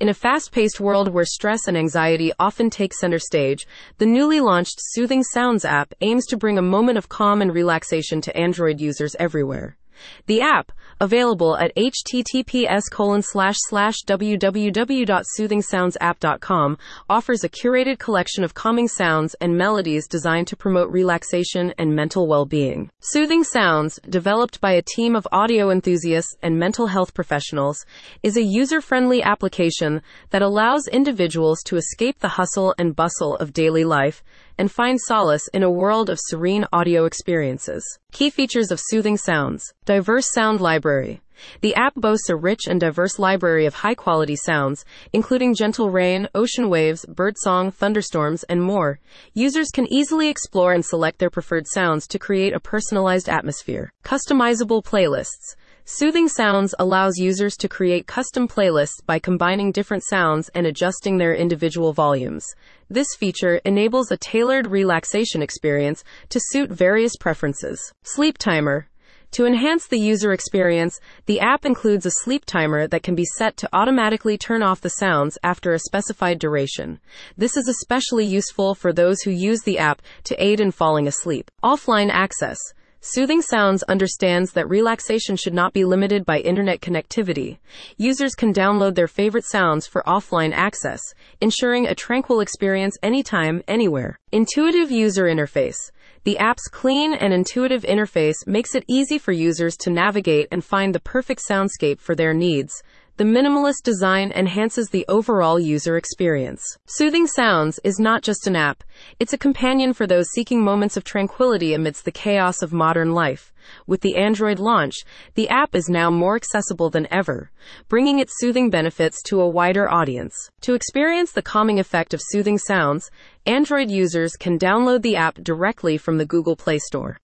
In a fast paced world where stress and anxiety often take center stage, the newly launched Soothing Sounds app aims to bring a moment of calm and relaxation to Android users everywhere. The app, available at https colon www.soothingsoundsapp.com, offers a curated collection of calming sounds and melodies designed to promote relaxation and mental well-being. Soothing Sounds, developed by a team of audio enthusiasts and mental health professionals, is a user-friendly application that allows individuals to escape the hustle and bustle of daily life and find solace in a world of serene audio experiences. Key features of Soothing Sounds Diverse Sound Library. The app boasts a rich and diverse library of high quality sounds, including gentle rain, ocean waves, birdsong, thunderstorms, and more. Users can easily explore and select their preferred sounds to create a personalized atmosphere. Customizable playlists. Soothing Sounds allows users to create custom playlists by combining different sounds and adjusting their individual volumes. This feature enables a tailored relaxation experience to suit various preferences. Sleep Timer. To enhance the user experience, the app includes a sleep timer that can be set to automatically turn off the sounds after a specified duration. This is especially useful for those who use the app to aid in falling asleep. Offline access. Soothing Sounds understands that relaxation should not be limited by internet connectivity. Users can download their favorite sounds for offline access, ensuring a tranquil experience anytime, anywhere. Intuitive user interface. The app's clean and intuitive interface makes it easy for users to navigate and find the perfect soundscape for their needs. The minimalist design enhances the overall user experience. Soothing Sounds is not just an app, it's a companion for those seeking moments of tranquility amidst the chaos of modern life. With the Android launch, the app is now more accessible than ever, bringing its soothing benefits to a wider audience. To experience the calming effect of soothing sounds, Android users can download the app directly from the Google Play Store.